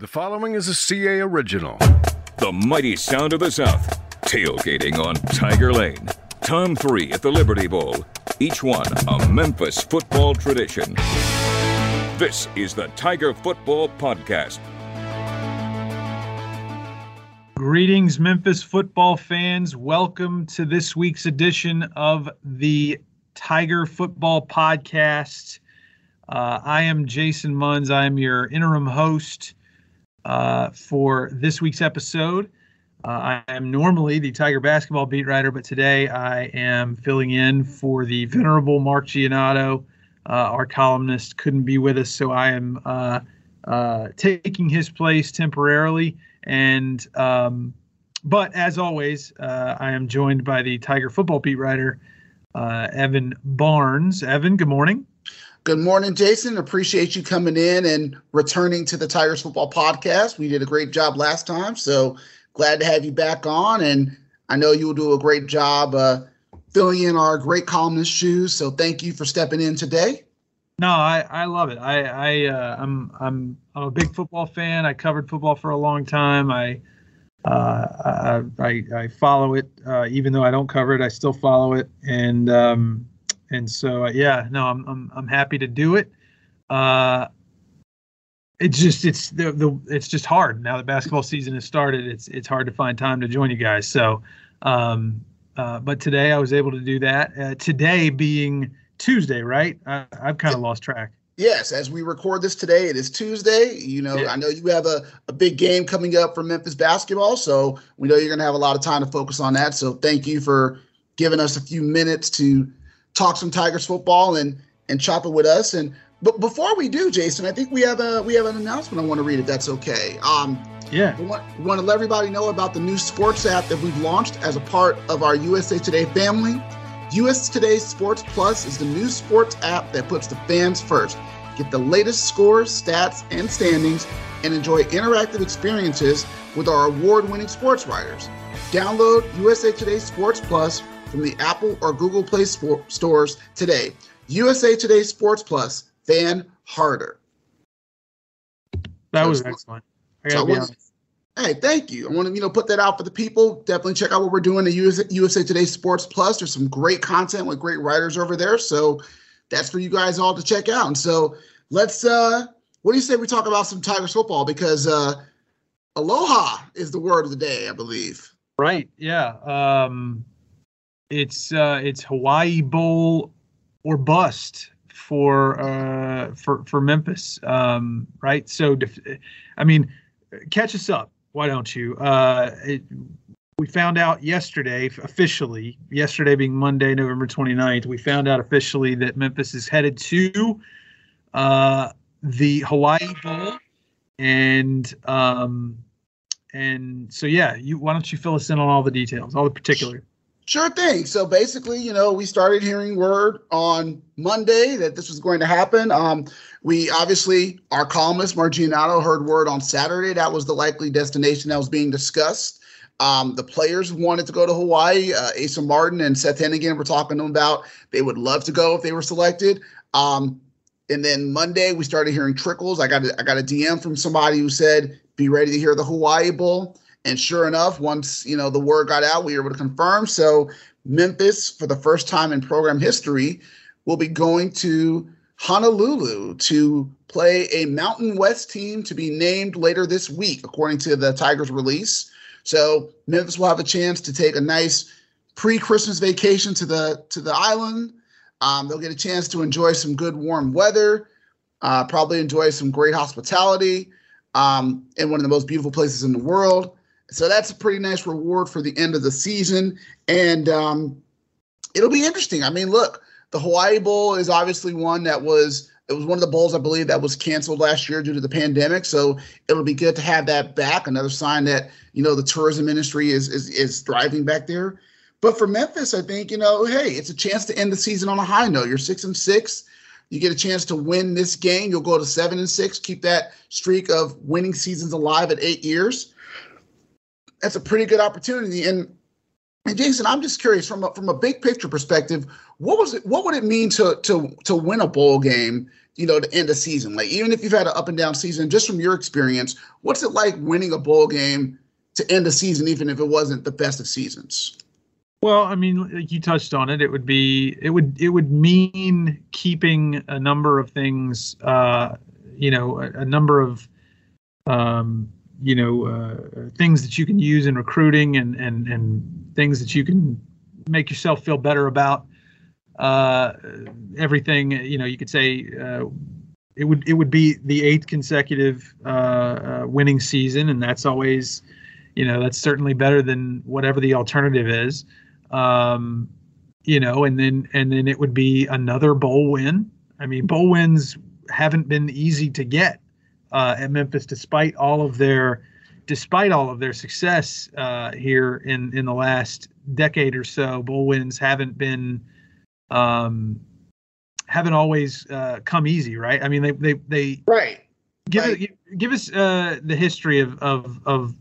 The following is a CA original. The mighty sound of the South. Tailgating on Tiger Lane. Tom 3 at the Liberty Bowl. Each one a Memphis football tradition. This is the Tiger Football Podcast. Greetings, Memphis football fans. Welcome to this week's edition of the Tiger Football Podcast. Uh, I am Jason Munz. I am your interim host uh, for this week's episode. Uh, I am normally the Tiger basketball beat writer, but today I am filling in for the venerable Mark Giannotto. Uh, our columnist couldn't be with us, so I am uh, uh, taking his place temporarily. And um, but as always, I am joined by the Tiger football beat writer Evan Barnes. Evan, good morning. Good morning, Jason. Appreciate you coming in and returning to the Tigers football podcast. We did a great job last time, so glad to have you back on. And I know you will do a great job uh, filling in our great columnist shoes. So thank you for stepping in today. No, I, I love it. I, I uh, I'm I'm I'm a big football fan. I covered football for a long time. I uh, I, I follow it uh, even though I don't cover it. I still follow it, and um, and so uh, yeah, no, I'm I'm I'm happy to do it. Uh, it's just it's the, the it's just hard now that basketball season has started. It's it's hard to find time to join you guys. So, um, uh, but today I was able to do that. Uh, today being Tuesday, right? I, I've kind of lost track. Yes, as we record this today, it is Tuesday. You know, yeah. I know you have a, a big game coming up for Memphis basketball, so we know you're going to have a lot of time to focus on that. So thank you for giving us a few minutes to talk some Tigers football and and chop it with us. And but before we do, Jason, I think we have a we have an announcement I want to read if that's okay. Um, yeah, we want, we want to let everybody know about the new sports app that we've launched as a part of our USA Today family. US Today Sports Plus is the new sports app that puts the fans first. Get the latest scores, stats, and standings, and enjoy interactive experiences with our award winning sports writers. Download USA Today Sports Plus from the Apple or Google Play stores today. USA Today Sports Plus, fan harder. That was excellent. So. Hey, thank you. I want to you know put that out for the people. Definitely check out what we're doing at USA, USA Today Sports Plus. There's some great content with great writers over there. So that's for you guys all to check out. And so let's uh what do you say we talk about some Tigers football because uh aloha is the word of the day, I believe. Right. Yeah. Um it's uh it's Hawaii Bowl or bust for uh for for Memphis. Um right? So I mean catch us up why don't you? Uh, it, we found out yesterday, officially, yesterday being Monday, November 29th, we found out officially that Memphis is headed to uh, the Hawaii Bowl. And um, and so yeah, you why don't you fill us in on all the details, all the particulars? Sure thing. So basically, you know, we started hearing word on Monday that this was going to happen. Um, we obviously, our columnist Mark Giannotto heard word on Saturday that was the likely destination that was being discussed. Um, the players wanted to go to Hawaii. Uh, Asa Martin and Seth Henigan were talking to them about they would love to go if they were selected. Um, and then Monday we started hearing trickles. I got a, I got a DM from somebody who said, "Be ready to hear the Hawaii Bowl." And sure enough, once you know the word got out, we were able to confirm. So Memphis, for the first time in program history, will be going to Honolulu to play a Mountain West team to be named later this week, according to the Tigers release. So Memphis will have a chance to take a nice pre-Christmas vacation to the to the island. Um, they'll get a chance to enjoy some good warm weather, uh, probably enjoy some great hospitality um, in one of the most beautiful places in the world. So that's a pretty nice reward for the end of the season. And um, it'll be interesting. I mean, look, the Hawaii Bowl is obviously one that was it was one of the bowls I believe that was canceled last year due to the pandemic. So it'll be good to have that back. Another sign that you know the tourism industry is is is thriving back there. But for Memphis, I think you know, hey, it's a chance to end the season on a high note. You're six and six. You get a chance to win this game. You'll go to seven and six, keep that streak of winning seasons alive at eight years. That's a pretty good opportunity. And and Jason, I'm just curious from a, from a big picture perspective, what was it? What would it mean to to to win a bowl game? You know, to end a season. Like even if you've had an up and down season, just from your experience, what's it like winning a bowl game to end a season, even if it wasn't the best of seasons? Well, I mean, like you touched on it. It would be it would it would mean keeping a number of things. Uh, you know, a, a number of um, you know uh, things that you can use in recruiting and and and things that you can make yourself feel better about. Uh, everything you know, you could say uh, it would it would be the eighth consecutive uh, uh, winning season, and that's always you know that's certainly better than whatever the alternative is um, you know, and then and then it would be another bowl win. I mean, bowl wins haven't been easy to get uh, at Memphis, despite all of their despite all of their success uh, here in in the last decade or so. Bowl wins haven't been um, haven't always uh, come easy, right? I mean, they they they right. Give right. it, give us uh, the history of of of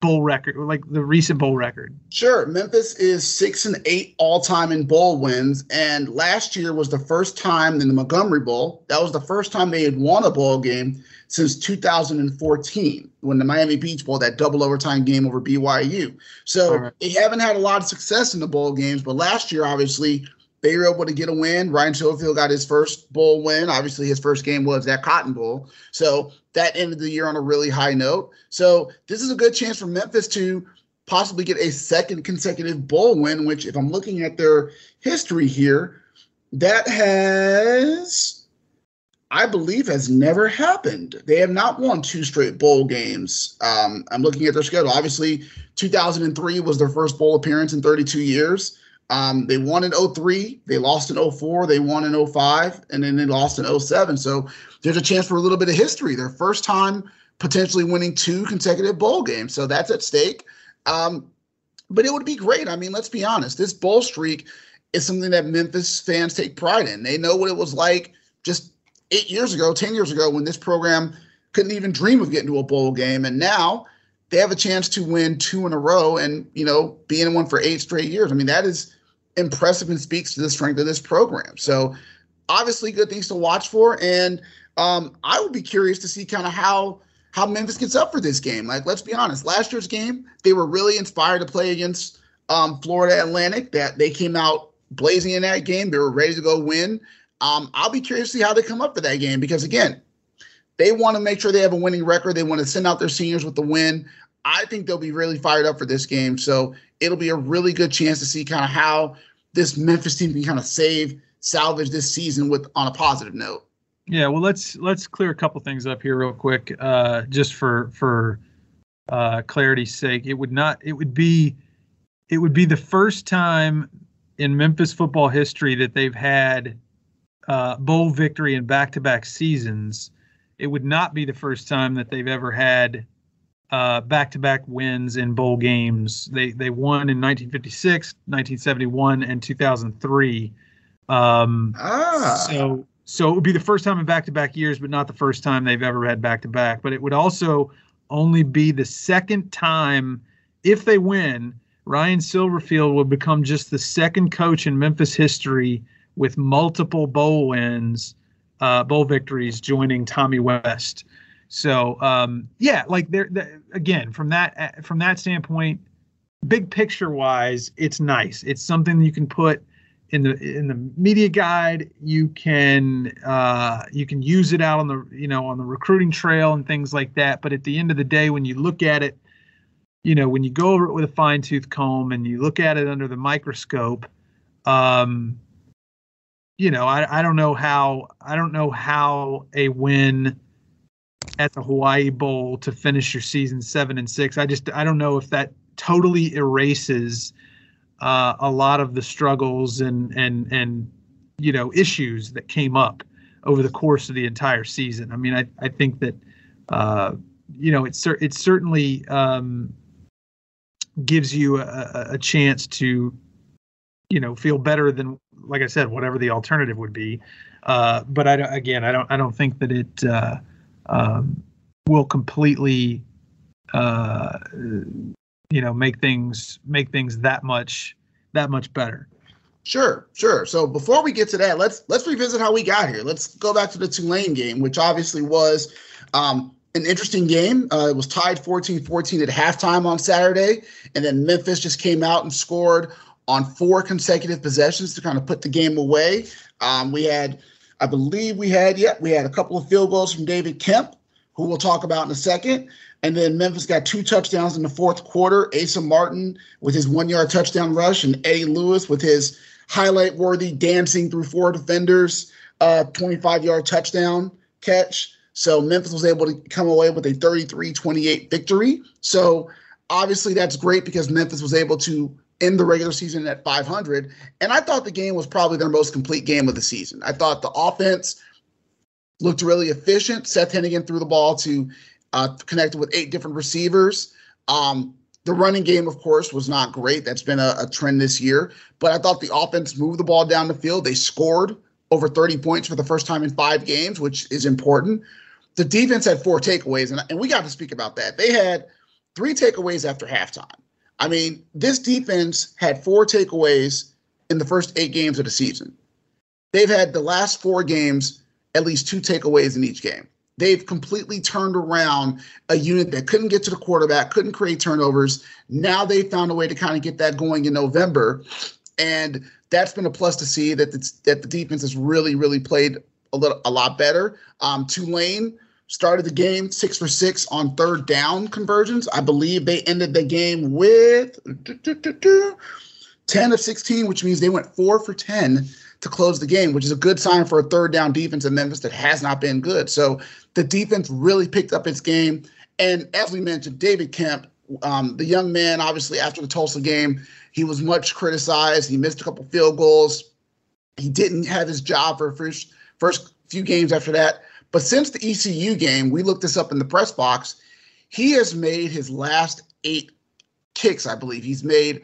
bowl record, like the recent bowl record? Sure. Memphis is six and eight all time in bowl wins. And last year was the first time in the Montgomery Bowl, that was the first time they had won a bowl game since 2014 when the Miami Beach Bowl, that double overtime game over BYU. So right. they haven't had a lot of success in the bowl games, but last year, obviously, they were able to get a win. Ryan Silverfield got his first bowl win. Obviously, his first game was that Cotton Bowl. So that ended the year on a really high note. So this is a good chance for Memphis to possibly get a second consecutive bowl win, which, if I'm looking at their history here, that has, I believe, has never happened. They have not won two straight bowl games. Um, I'm looking at their schedule. Obviously, 2003 was their first bowl appearance in 32 years. Um, they won in 03, they lost in 04, they won in 05, and then they lost in 07. So there's a chance for a little bit of history. Their first time potentially winning two consecutive bowl games. So that's at stake. Um, but it would be great. I mean, let's be honest. This bowl streak is something that Memphis fans take pride in. They know what it was like just eight years ago, 10 years ago, when this program couldn't even dream of getting to a bowl game. And now they have a chance to win two in a row and, you know, be in one for eight straight years. I mean, that is impressive and speaks to the strength of this program. So obviously good things to watch for. And um, I would be curious to see kind of how how Memphis gets up for this game. Like, let's be honest, last year's game, they were really inspired to play against um, Florida Atlantic. That they came out blazing in that game. They were ready to go win. Um, I'll be curious to see how they come up for that game because again, they want to make sure they have a winning record. They want to send out their seniors with the win. I think they'll be really fired up for this game. So it'll be a really good chance to see kind of how this Memphis team can kind of save, salvage this season with on a positive note. Yeah, well, let's let's clear a couple things up here real quick, uh, just for for uh, clarity's sake. It would not. It would be. It would be the first time in Memphis football history that they've had uh, bowl victory in back-to-back seasons. It would not be the first time that they've ever had uh, back-to-back wins in bowl games. They they won in 1956, 1971, and 2003. Um, ah. So so it would be the first time in back-to-back years, but not the first time they've ever had back-to-back. But it would also only be the second time if they win. Ryan Silverfield will become just the second coach in Memphis history with multiple bowl wins, uh, bowl victories, joining Tommy West. So um, yeah, like there again from that uh, from that standpoint, big picture wise, it's nice. It's something you can put in the in the media guide. You can uh, you can use it out on the you know on the recruiting trail and things like that. But at the end of the day, when you look at it, you know when you go over it with a fine tooth comb and you look at it under the microscope. Um, you know, I, I don't know how I don't know how a win at the Hawaii Bowl to finish your season seven and six. I just I don't know if that totally erases uh, a lot of the struggles and and and you know issues that came up over the course of the entire season. I mean, I, I think that uh, you know it's it certainly um, gives you a, a chance to you know feel better than like I said whatever the alternative would be. Uh, but I don't, again I don't I don't think that it uh, um, will completely uh, you know make things make things that much that much better. Sure, sure. So before we get to that, let's let's revisit how we got here. Let's go back to the Tulane game, which obviously was um, an interesting game. Uh, it was tied 14-14 at halftime on Saturday, and then Memphis just came out and scored on four consecutive possessions to kind of put the game away. Um, we had, I believe, we had yeah, we had a couple of field goals from David Kemp, who we'll talk about in a second. And then Memphis got two touchdowns in the fourth quarter. Asa Martin with his one yard touchdown rush, and Eddie Lewis with his highlight worthy dancing through four defenders, uh, 25 yard touchdown catch. So Memphis was able to come away with a 33 28 victory. So obviously that's great because Memphis was able to end the regular season at 500. And I thought the game was probably their most complete game of the season. I thought the offense looked really efficient. Seth Henigan threw the ball to uh, connected with eight different receivers. Um, the running game, of course, was not great. That's been a, a, trend this year. But I thought the offense moved the ball down the field. They scored over 30 points for the first time in five games, which is important. The defense had four takeaways, and, and we got to speak about that. They had three takeaways after halftime. I mean, this defense had four takeaways in the first eight games of the season. They've had the last four games at least two takeaways in each game. They've completely turned around a unit that couldn't get to the quarterback, couldn't create turnovers. Now they found a way to kind of get that going in November, and that's been a plus to see that the, that the defense has really, really played a little, a lot better. Um, Tulane started the game six for six on third down conversions. I believe they ended the game with 10 of 16, which means they went four for 10 to close the game, which is a good sign for a third down defense in Memphis that has not been good. So the defense really picked up its game. And as we mentioned, David Kemp, um, the young man, obviously after the Tulsa game, he was much criticized. He missed a couple field goals. He didn't have his job for first first few games after that. But since the ECU game, we looked this up in the press box. He has made his last eight kicks, I believe. He's made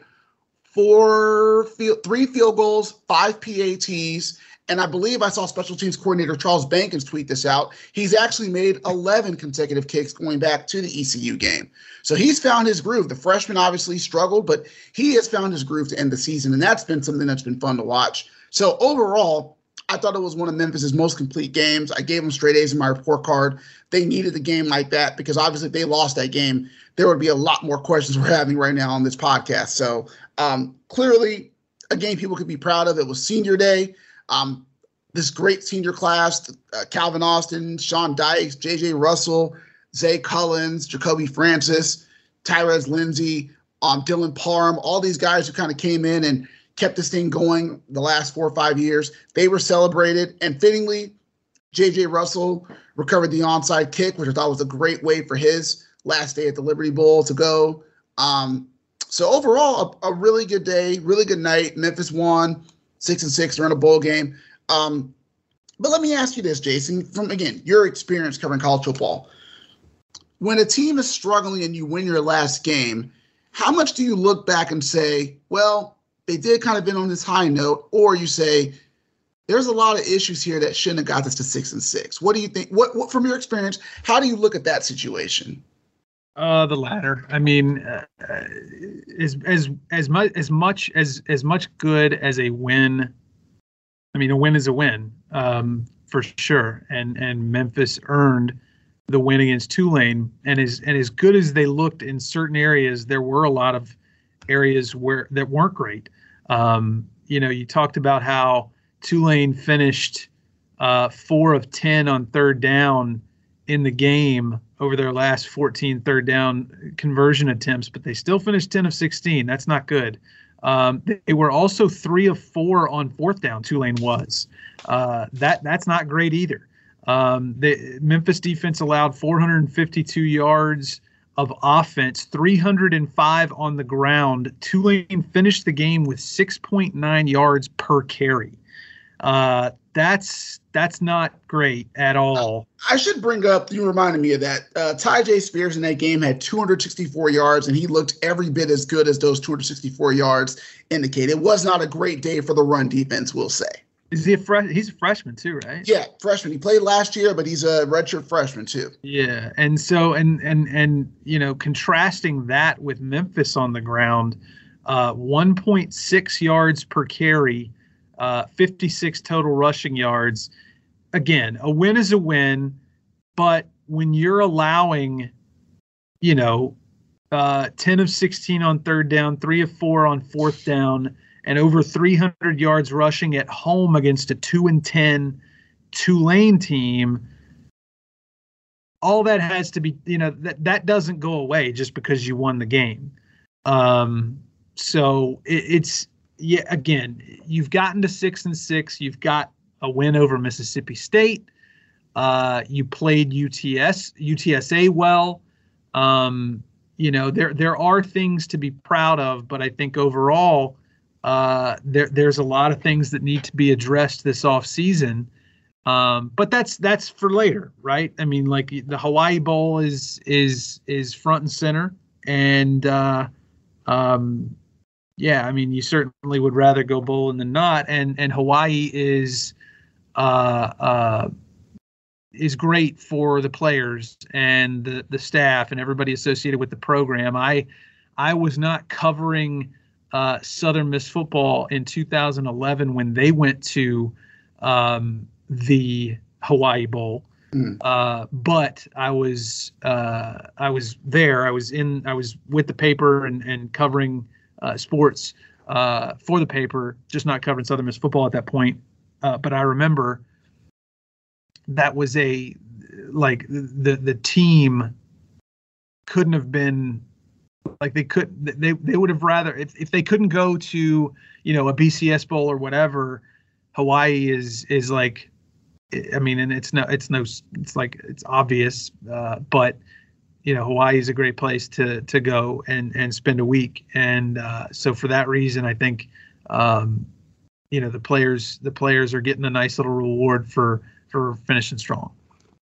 four three field goals, five PATs, and I believe I saw special teams coordinator Charles Bankins tweet this out. He's actually made 11 consecutive kicks going back to the ECU game. So he's found his groove. The freshman obviously struggled, but he has found his groove to end the season, and that's been something that's been fun to watch. So overall, I thought it was one of Memphis's most complete games. I gave them straight A's in my report card. They needed a game like that because obviously if they lost that game, there would be a lot more questions we're having right now on this podcast. So um, clearly, a game people could be proud of. It was senior day. Um, this great senior class: uh, Calvin Austin, Sean Dykes, J.J. Russell, Zay Cullins, Jacoby Francis, Tyrez Lindsey, um, Dylan Parham, all these guys who kind of came in and kept this thing going the last four or five years. They were celebrated, and fittingly, J.J. Russell recovered the onside kick, which I thought was a great way for his last day at the Liberty Bowl to go. Um, so overall, a, a, really good day, really good night. Memphis won six and six. They're in a bowl game. Um, but let me ask you this, Jason, from again your experience covering college football. When a team is struggling and you win your last game, how much do you look back and say, well, they did kind of been on this high note, or you say, there's a lot of issues here that shouldn't have got this to six and six. What do you think? What, what from your experience, how do you look at that situation? Uh, the latter. I mean, uh, as as as much as much as as much good as a win. I mean, a win is a win, um, for sure. And and Memphis earned the win against Tulane, and as and as good as they looked in certain areas, there were a lot of areas where that weren't great. Um, you know, you talked about how Tulane finished uh, four of ten on third down in the game over their last 14 third down conversion attempts, but they still finished 10 of 16. That's not good. Um, they were also three of four on fourth down. Tulane was uh, that that's not great either. Um, the Memphis defense allowed 452 yards of offense, 305 on the ground. Tulane finished the game with 6.9 yards per carry. Uh, that's that's not great at all. I should bring up. You reminded me of that. Uh, Tyjae Spears in that game had 264 yards, and he looked every bit as good as those 264 yards indicate. It was not a great day for the run defense, we'll say. Is he a fresh? He's a freshman too, right? Yeah, freshman. He played last year, but he's a redshirt freshman too. Yeah, and so and and and you know, contrasting that with Memphis on the ground, uh, 1.6 yards per carry, uh, 56 total rushing yards. Again, a win is a win, but when you're allowing, you know, uh, 10 of 16 on third down, three of four on fourth down and over 300 yards rushing at home against a 2 and 10 Tulane team. All that has to be you know that that doesn't go away just because you won the game. Um so it, it's yeah again you've gotten to 6 and 6 you've got a win over Mississippi State. Uh you played UTS UTSA well. Um you know there there are things to be proud of but I think overall uh, there, there's a lot of things that need to be addressed this off season. Um, but that's that's for later, right? I mean, like the Hawaii Bowl is is is front and center, and uh, um, yeah, I mean, you certainly would rather go bowling than not, and and Hawaii is uh, uh, is great for the players and the the staff and everybody associated with the program. I I was not covering uh, Southern Miss football in 2011 when they went to um, the Hawaii Bowl. Mm. Uh, but I was uh, I was there. I was in. I was with the paper and and covering uh, sports uh, for the paper, just not covering Southern Miss football at that point. Uh, but I remember that was a like the the team couldn't have been like they could they they would have rather if, if they couldn't go to you know a BCS bowl or whatever Hawaii is is like I mean and it's no it's no it's like it's obvious uh, but you know Hawaii is a great place to to go and and spend a week and uh, so for that reason I think um, you know the players the players are getting a nice little reward for for finishing strong.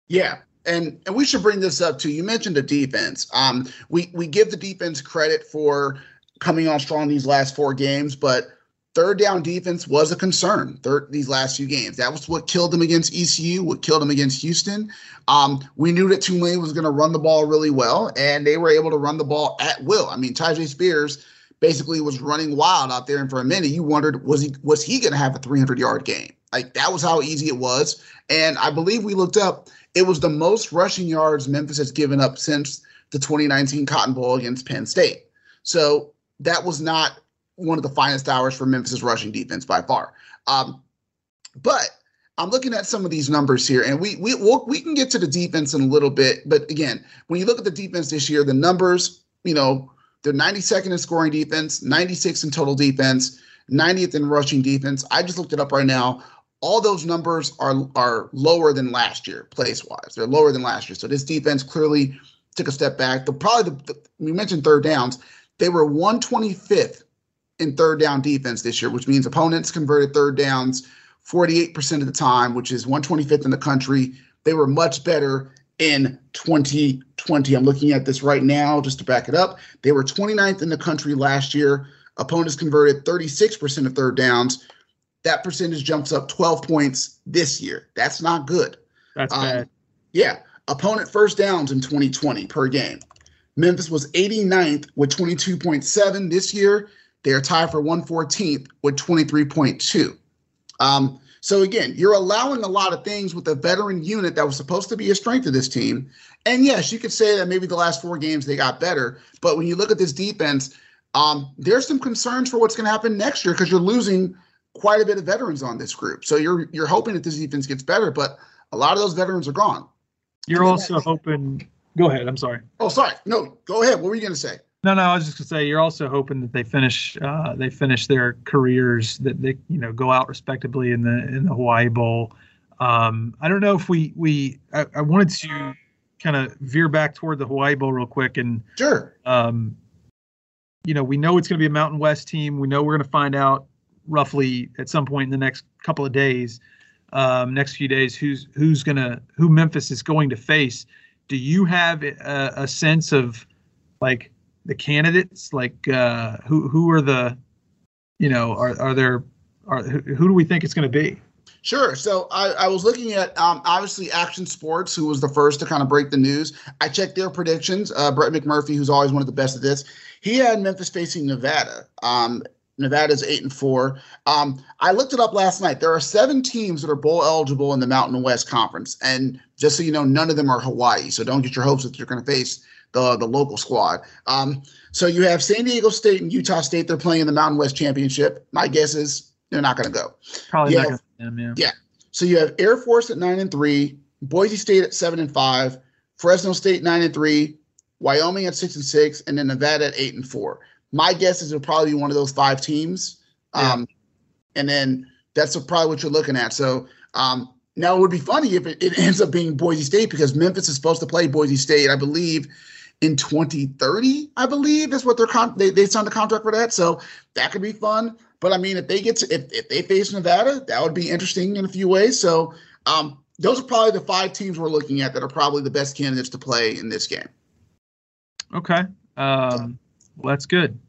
Yeah, and and we should bring this up too. You mentioned the defense. Um, we we give the defense credit for coming on strong these last four games, but third down defense was a concern third these last few games. That was what killed them against ECU, what killed them against Houston. Um, we knew that Tulane was going to run the ball really well, and they were able to run the ball at will. I mean, Tyjae Spears basically was running wild out there, and for a minute you wondered was he was he going to have a 300 yard game? Like that was how easy it was. And I believe we looked up it was the most rushing yards Memphis has given up since the 2019 Cotton Bowl against Penn State. So that was not one of the finest hours for Memphis's rushing defense by far. Um, but I'm looking at some of these numbers here, and we we we'll, we can get to the defense in a little bit. But again, when you look at the defense this year, the numbers, you know, they're 92nd in scoring defense, 96 in total defense, 90th in rushing defense. I just looked it up right now all those numbers are are lower than last year, place wise. They're lower than last year. So this defense clearly took a step back. The probably the, the we mentioned third downs. They were 125th in third down defense this year, which means opponents converted third downs 48% of the time, which is 125th in the country. They were much better in 2020. I'm looking at this right now just to back it up. They were 29th in the country last year. Opponents converted 36% of third downs, that percentage jumps up 12 points this year. That's not good. That's um, bad. Yeah. Opponent first downs in 2020 per game. Memphis was 89th with 22.7 this year. They are tied for 114th with 23.2. Um, so again, you're allowing a lot of things with a veteran unit that was supposed to be a strength of this team. And yes, you could say that maybe the last four games they got better, but when you look at this defense, um, there's some concerns for what's going to happen next year because you're losing quite a bit of veterans on this group. So you're you're hoping that this defense gets better, but a lot of those veterans are gone. You're also hoping. Go ahead. I'm sorry. Oh, sorry. No, go ahead. What were you going to say? No, no. I was just going to say you're also hoping that they finish uh, they finish their careers that they you know go out respectably in the in the Hawaii Bowl. Um, I don't know if we we I, I wanted to kind of veer back toward the Hawaii Bowl real quick and sure. Um, you know, we know it's going to be a Mountain West team. We know we're going to find out roughly at some point in the next couple of days. um, next few days who's who's gonna who Memphis is going to face. Do you have a, a sense of like the candidates? Like uh, who who are the you know are are there are who, who do we think it's going to be? Sure. So I, I was looking at um, obviously Action Sports, who was the first to kind of break the news. I checked their predictions. Uh, Brett McMurphy, who's always one of the best at this, he had Memphis facing Nevada. Um, Nevada's eight and four. Um, I looked it up last night. There are seven teams that are bowl eligible in the Mountain West Conference, and just so you know, none of them are Hawaii. So don't get your hopes that you're going to face the the local squad. Um, so you have San Diego State and Utah State. They're playing in the Mountain West Championship. My guess is they're not going to go. Probably You not have- them, yeah. yeah. So you have Air Force at nine and three, Boise State at seven and five, Fresno State nine and three, Wyoming at six and six, and then Nevada at eight and four. My guess is it'll probably be one of those five teams. Um, and then that's probably what you're looking at. So um, now it would be funny if it, it ends up being Boise State because Memphis is supposed to play Boise State, I believe, in 2030. I believe that's what they're con- they they signed the contract for that. So that could be fun. But I mean, if they get to if, if they face Nevada, that would be interesting in a few ways. So um, those are probably the five teams we're looking at that are probably the best candidates to play in this game. Okay. Um, well, that's good.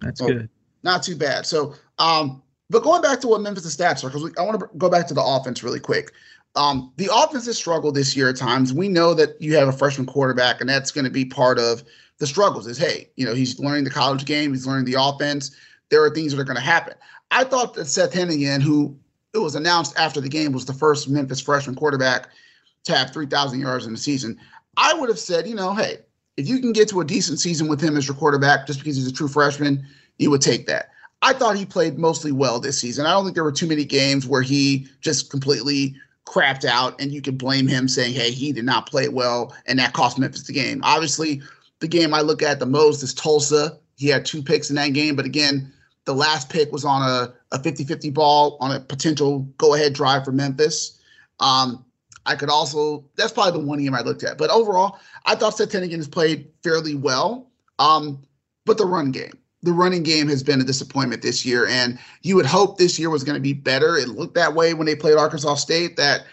That's Oh. good. Not too bad. So, um, but going back to what Memphis' stats are, because I want to go back to the offense really quick. Um, the offense has struggled this year at times. We know that you have a freshman quarterback, and that's going to be part of the struggles. Is hey, you know, he's learning the college game, he's learning the offense. There are things that are going to happen. I thought that Seth Henigan, who it was announced after the game was the first Memphis freshman quarterback to have 3,000 yards in the season, I would have said, you know, hey, if you can get to a decent season with him as your quarterback, just because he's a true freshman, you would take that. I thought he played mostly well this season. I don't think there were too many games where he just completely crapped out and you can blame him saying, hey, he did not play well and that cost Memphis the game. Obviously, the game I look at the most is Tulsa. He had two picks in that game, but again, the last pick was on a, a 50-50 ball on a potential go-ahead drive for Memphis. Um, I could also that's probably the one game I looked at. But overall, I thought Seth has played fairly well. Um, but the run game, the running game has been a disappointment this year, and you would hope this year was going to be better. It looked that way when they played Arkansas State that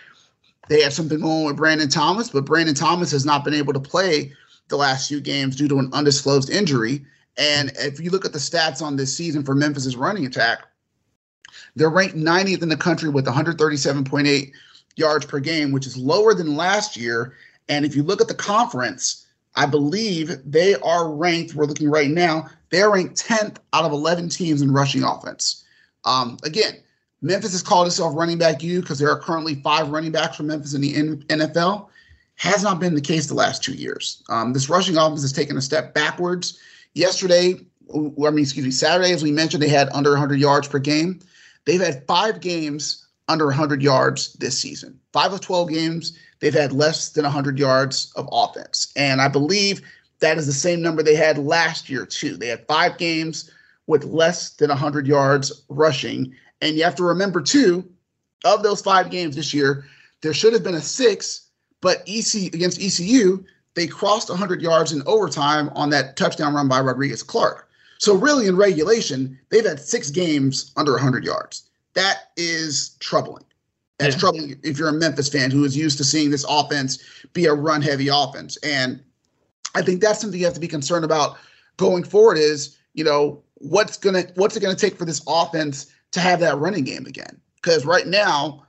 they had something going with Brandon Thomas, but Brandon Thomas has not been able to play the last few games due to an undisclosed injury. And if you look at the stats on this season for Memphis's running attack, they're ranked 90th in the country with 137.8 yards per game, which is lower than last year. And if you look at the conference, I believe they are ranked, we're looking right now, they're ranked 10th out of 11 teams in rushing offense. Um, again, Memphis has called itself running back U because there are currently five running backs from Memphis in the NFL. Has not been the case the last two years. Um, this rushing offense has taken a step backwards. Yesterday, I mean, excuse me, Saturday, as we mentioned, they had under 100 yards per game. They've had five games under 100 yards this season. Five of 12 games, they've had less than 100 yards of offense. And I believe that is the same number they had last year, too. They had five games with less than 100 yards rushing. And you have to remember, too, of those five games this year, there should have been a six, but EC against ECU, they crossed 100 yards in overtime on that touchdown run by Rodrigues Clark. So, really, in regulation, they've had six games under 100 yards. That is troubling. That's Yeah. troubling if you're a Memphis fan who is used to seeing this offense be a run heavy offense. And I think that's something you have to be concerned about going forward is, you know, what's gonna what's it gonna take for this offense to have that running game again? Because right now,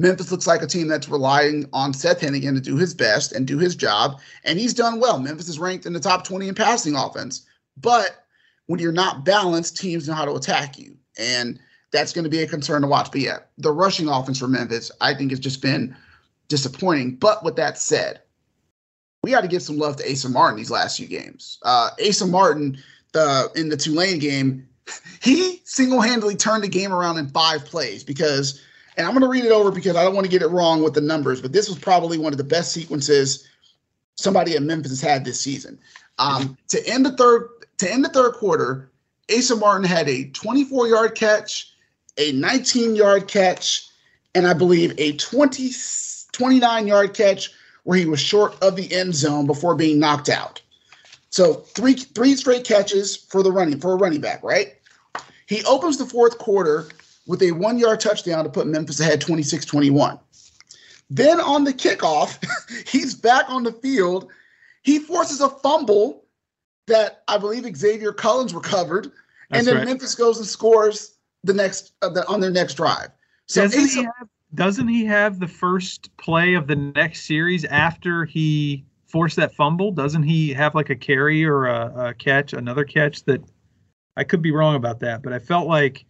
Memphis looks like a team that's relying on Seth Henigan to do his best and do his job, and he's done well. Memphis is ranked in the top 20 in passing offense, but when you're not balanced, teams know how to attack you, and that's going to be a concern to watch. But yeah, the rushing offense for Memphis, I think, has just been disappointing. But with that said, we got to give some love to Asa Martin these last few games. Uh, Asa Martin, the in the Tulane game, he single-handedly turned the game around in five plays because, and I'm going to read it over because I don't want to get it wrong with the numbers, but this was probably one of the best sequences somebody at Memphis has had this season. Um, to end the third to end the third quarter, Asa Martin had a 24-yard catch, a 19-yard catch, and I believe a 20 29-yard catch where he was short of the end zone before being knocked out. So three three straight catches for the running for a running back, right? He opens the fourth quarter with a one yard touchdown to put Memphis ahead 26 21. Then on the kickoff, he's back on the field. He forces a fumble that I believe Xavier Collins recovered, That's and then right. Memphis goes and scores the next uh, the, on their next drive. So doesn't he, have, doesn't he have the first play of the next series after he forced that fumble? Doesn't he have like a carry or a, a catch, another catch that I could be wrong about that, but I felt like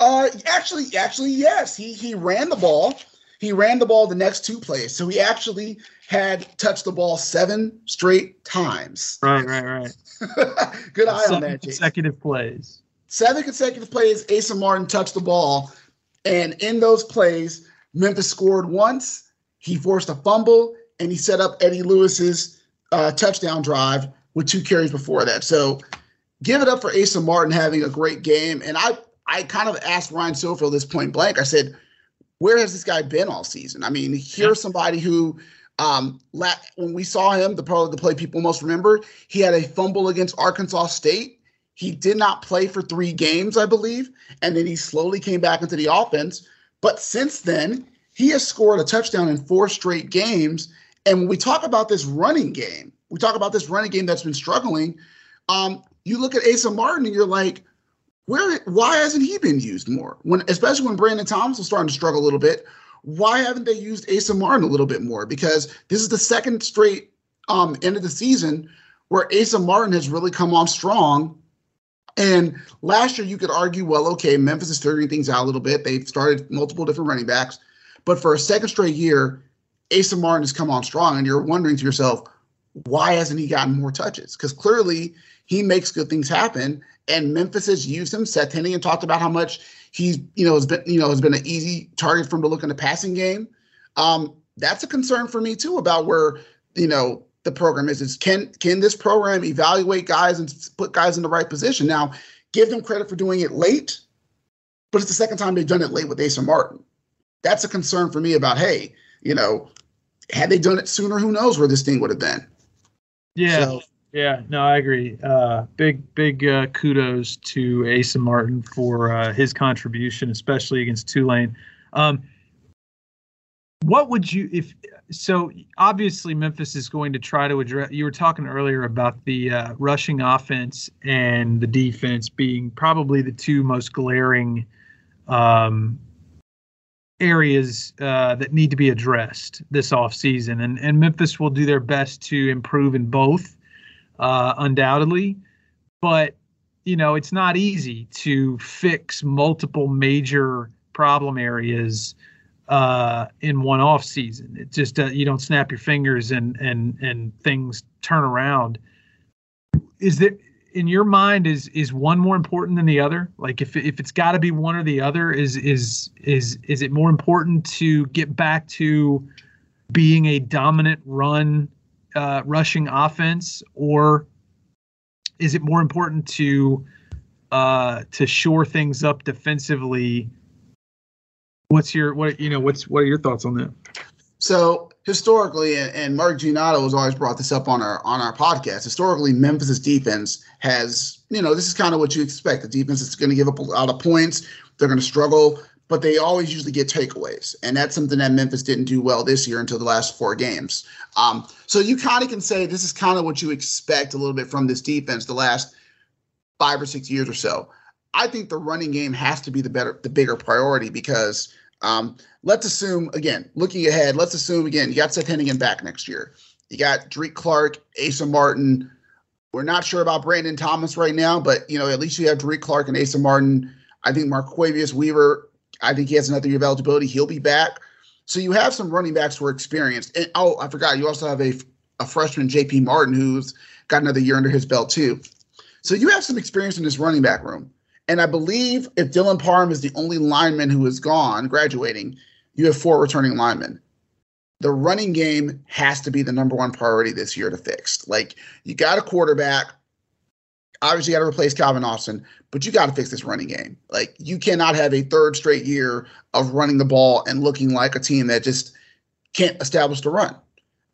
uh, actually, actually, yes. He he ran the ball. He ran the ball the next two plays. So he actually had touched the ball seven straight times. Right, right, right. Good eye on that. Consecutive plays. Seven consecutive plays. Asa Martin touched the ball, and in those plays, Memphis scored once. He forced a fumble, and he set up Eddie Lewis's uh, touchdown drive with two carries before that. So give it up for Asa Martin having a great game. And I I kind of asked Ryan Silverfield this point blank. I said, where has this guy been all season? I mean, here's somebody who, um, when we saw him, the probably the play people most remember, he had a fumble against Arkansas State. He did not play for three games, I believe, and then he slowly came back into the offense. But since then, he has scored a touchdown in four straight games. And when we talk about this running game, we talk about this running game that's been struggling. Um, you look at Asa Martin and you're like, where why hasn't he been used more? When especially when Brandon Thomas was starting to struggle a little bit, why haven't they used Asa Martin a little bit more? Because this is the second straight um, end of the season where Asa Martin has really come on strong. And last year you could argue, well, okay, Memphis is figuring things out a little bit. They've started multiple different running backs, but for a second straight year, Asa Martin has come on strong, and you're wondering to yourself, why hasn't he gotten more touches? Because clearly he makes good things happen, and Memphis has used him. Seth Henigan talked about how much he's, you know, has been, you know, has been an easy target for him to look in the passing game. Um, that's a concern for me too about where, you know, the program is. Is can can this program evaluate guys and put guys in the right position? Now, give them credit for doing it late, but it's the second time they've done it late with Asa Martin. That's a concern for me about, hey, you know, had they done it sooner, who knows where this thing would have been. Yeah. So, yeah, no, I agree. Uh, big, big uh, kudos to Asa Martin for uh, his contribution, especially against Tulane. Um, what would you, if so? Obviously, Memphis is going to try to address. You were talking earlier about the uh, rushing offense and the defense being probably the two most glaring um, areas uh, that need to be addressed this offseason. And, and Memphis will do their best to improve in both uh, undoubtedly. But you know, it's not easy to fix multiple major problem areas uh, in one off season. It just uh, you don't snap your fingers and and and things turn around. Is there in your mind is is one more important than the other? Like if if it's got to be one or the other, is is is is it more important to get back to being a dominant run uh, rushing offense, or is it more important to uh, to shore things up defensively? What's your what you know? What's what are your thoughts on that? So historically, and, Mark Giannotto has always brought this up on our on our podcast. Historically, Memphis's defense has, you know, this is kind of what you expect. The defense is going to give up a lot of points. They're going to struggle but they always usually get takeaways. And that's something that Memphis didn't do well this year until the last four games. Um, so you kind of can say this is kind of what you expect a little bit from this defense the last five or six years or so. I think the running game has to be the better, the bigger priority because um, let's assume again, looking ahead, let's assume again, you got Seth Henigan back next year. You got Dreke Clark, Asa Martin. We're not sure about Brandon Thomas right now, but you know, at least you have Dreke Clark and Asa Martin. I think Mark Marquavius Weaver I think he has another year of eligibility. He'll be back. So you have some running backs who are experienced. And oh, I forgot, you also have a, a freshman, JP Martin, who's got another year under his belt, too. So you have some experience in this running back room. And I believe if Dylan Parham is the only lineman who is gone, graduating, you have four returning linemen. The running game has to be the number one priority this year to fix. Like you got a quarterback obviously got to replace Calvin Austin, but you got to fix this running game. Like you cannot have a third straight year of running the ball and looking like a team that just can't establish the run.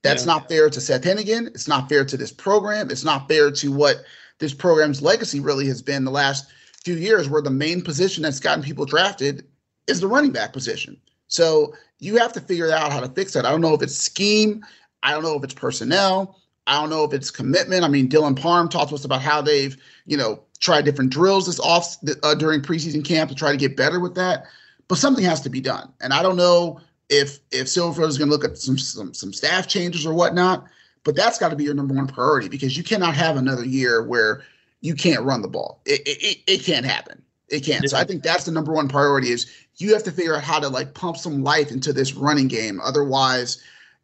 That's yeah. not fair to Seth Henigan. It's not fair to this program. It's not fair to what this program's legacy really has been the last few years where the main position that's gotten people drafted is the running back position. So you have to figure out how to fix that. I don't know if it's scheme. I don't know if it's personnel. I don't know if it's commitment. I mean, Dylan Parham talked to us about how they've, you know, tried different drills this off uh, during preseason camp to try to get better with that. But something has to be done. And I don't know if if Silverfield is going to look at some some some staff changes or whatnot. But that's got to be your number one priority because you cannot have another year where you can't run the ball. It it, it can't happen. It can't. So I think that's the number one priority is you have to figure out how to like pump some life into this running game. Otherwise,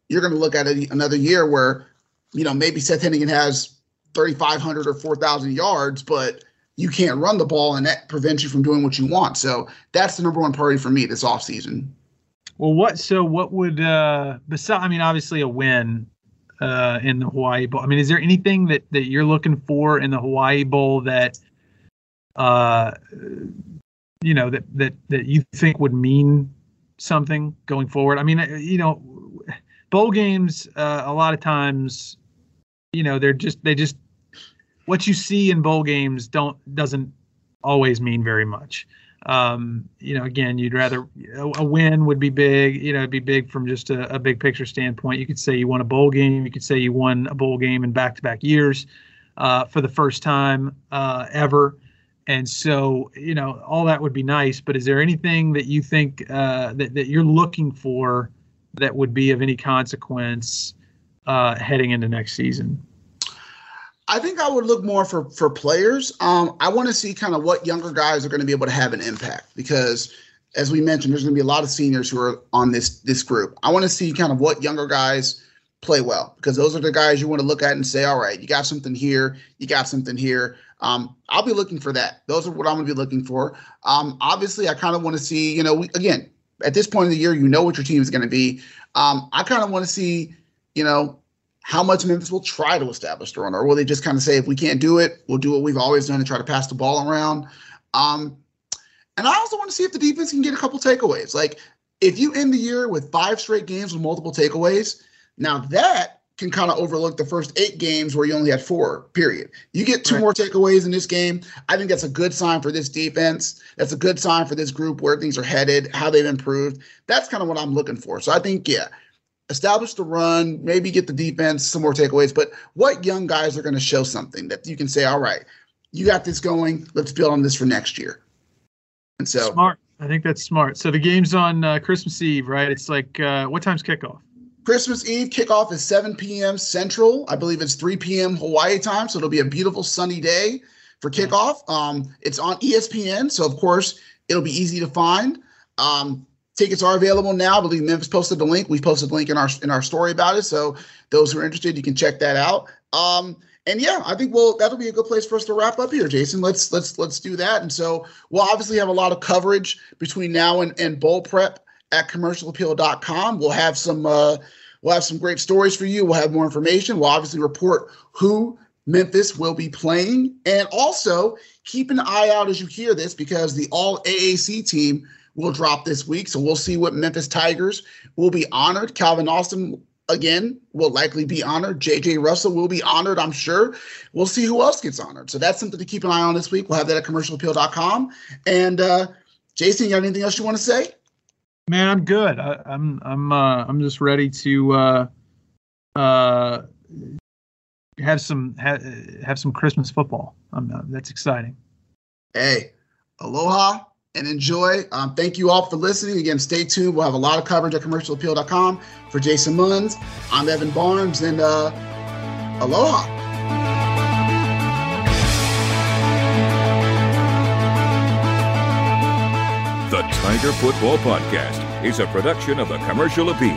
you're going to look at it another year where, you know, maybe Seth Henigan has 3,500 or 4,000 yards, but you can't run the ball and that prevents you from doing what you want. So that's the number one priority for me this offseason. Well, what, so what would, uh, besides, I mean, obviously a win uh, in the Hawaii Bowl. I mean, is there anything that, that you're looking for in the Hawaii Bowl that, uh, you know, that, that, that you think would mean something going forward? I mean, you know, bowl games, uh, a lot of times, you know, they're just, they just, what you see in bowl games don't, doesn't always mean very much. Um, you know, again, you'd rather a, win would be big. You know, it'd be big from just a, a, big picture standpoint. You could say you won a bowl game. You could say you won a bowl game in back-to-back years uh, for the first time uh, ever. And so, you know, all that would be nice. But is there anything that you think uh, that that you're looking for that would be of any consequence uh, heading into next season? I think I would look more for for players. Um, I want to see kind of what younger guys are going to be able to have an impact because, as we mentioned, there's going to be a lot of seniors who are on this this group. I want to see kind of what younger guys play well because those are the guys you want to look at and say, all right, you got something here, you got something here. Um, I'll be looking for that. Those are what I'm going to be looking for. Um, obviously, I kind of want to see, you know, we, again, at this point of the year, you know what your team is going to be. Um, I kind of want to see, you know, how much Memphis will try to establish the run, or will they just kind of say, if we can't do it, we'll do what we've always done and try to pass the ball around. Um, and I also want to see if the defense can get a couple takeaways. Like if you end the year with five straight games with multiple takeaways, now that can kind of overlook the first eight games where you only had four, period. You get two right. more takeaways in this game. I think that's a good sign for this defense. That's a good sign for this group where things are headed, how they've improved. That's kind of what I'm looking for. So I think, yeah, establish the run, maybe get the defense some more takeaways. But what young guys are going to show something that you can say, all right, you got this going. Let's build on this for next year. And so smart. I think that's smart. So the game's on uh, Christmas Eve, right? It's like uh, what time's kickoff? Christmas Eve kickoff is 7 p.m. Central. I believe it's 3 p.m. Hawaii time. So it'll be a beautiful sunny day for kickoff. Um, it's on ESPN, so of course it'll be easy to find. Um, Tickets are available now. I believe Memphis posted the link. We posted the link in our in our story about it. So those who are interested, you can check that out. Um, and yeah, I think well that'll be a good place for us to wrap up here, Jason. Let's let's let's do that. And so we'll obviously have a lot of coverage between now and, and bowl prep at commercialappeal.com. We'll have some uh, we'll have some great stories for you. We'll have more information. We'll obviously report who Memphis will be playing, and also keep an eye out as you hear this because the All AAC team will drop this week. So we'll see what Memphis Tigers will be honored. Calvin Austin again will likely be honored. JJ Russell will be honored, I'm sure. We'll see who else gets honored. So that's something to keep an eye on this week. We'll have that at commercialappeal.com. And uh Jason, you got anything else you want to say? Man, I'm good. I, am I'm I'm, uh, I'm just ready to uh, uh, have some have, have some Christmas football. I'm, uh, that's exciting. Hey, aloha and enjoy. Um, thank you all for listening. Again, stay tuned. We'll have a lot of coverage at commercialappeal.com. For Jason Munz, I'm Evan Barnes, and uh, aloha. The Tiger Football Podcast is a production of the Commercial Appeal.